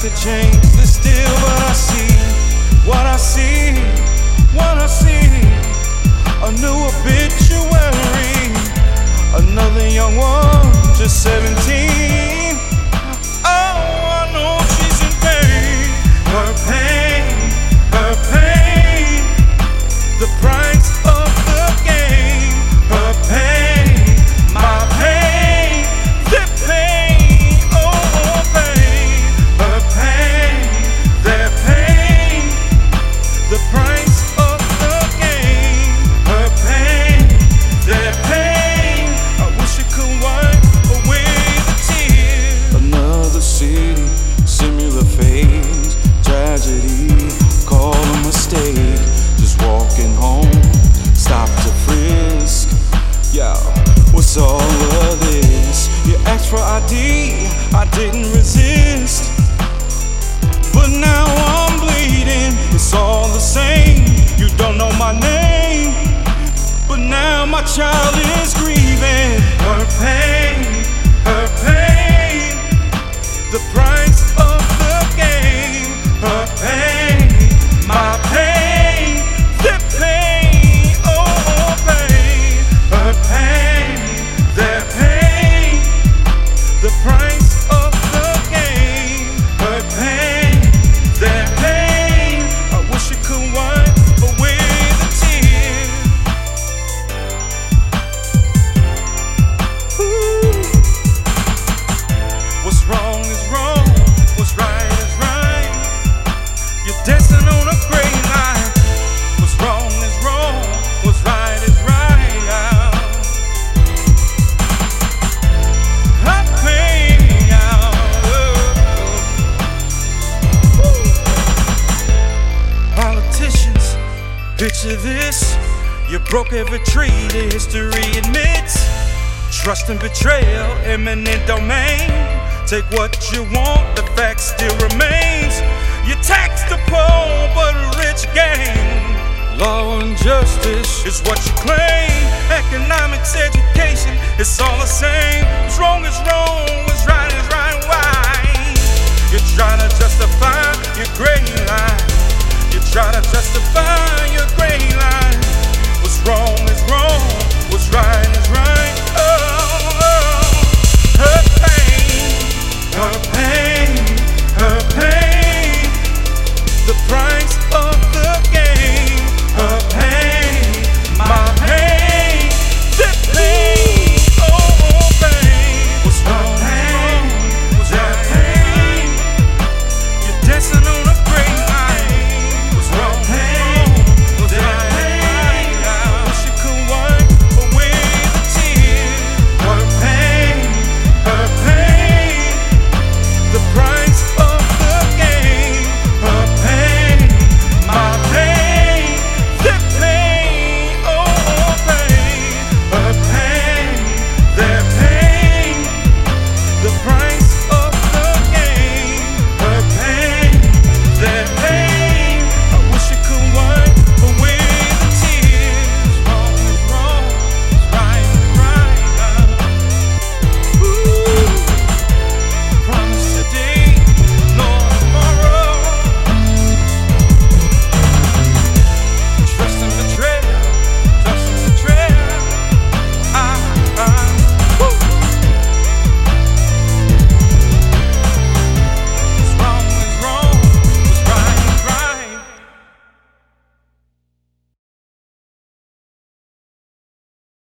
to change the steel. didn't resist. But now I'm bleeding, it's all the same. You don't know my name, but now my child is grieving her pain. Picture this you broke every tree that history admits. Trust and betrayal, eminent domain. Take what you want, the fact still remains. You tax the poor, but rich gain. Law and justice is what you claim. Economics, education, it's all the same. What's wrong is wrong, what's right is right. Why? You're trying to justify your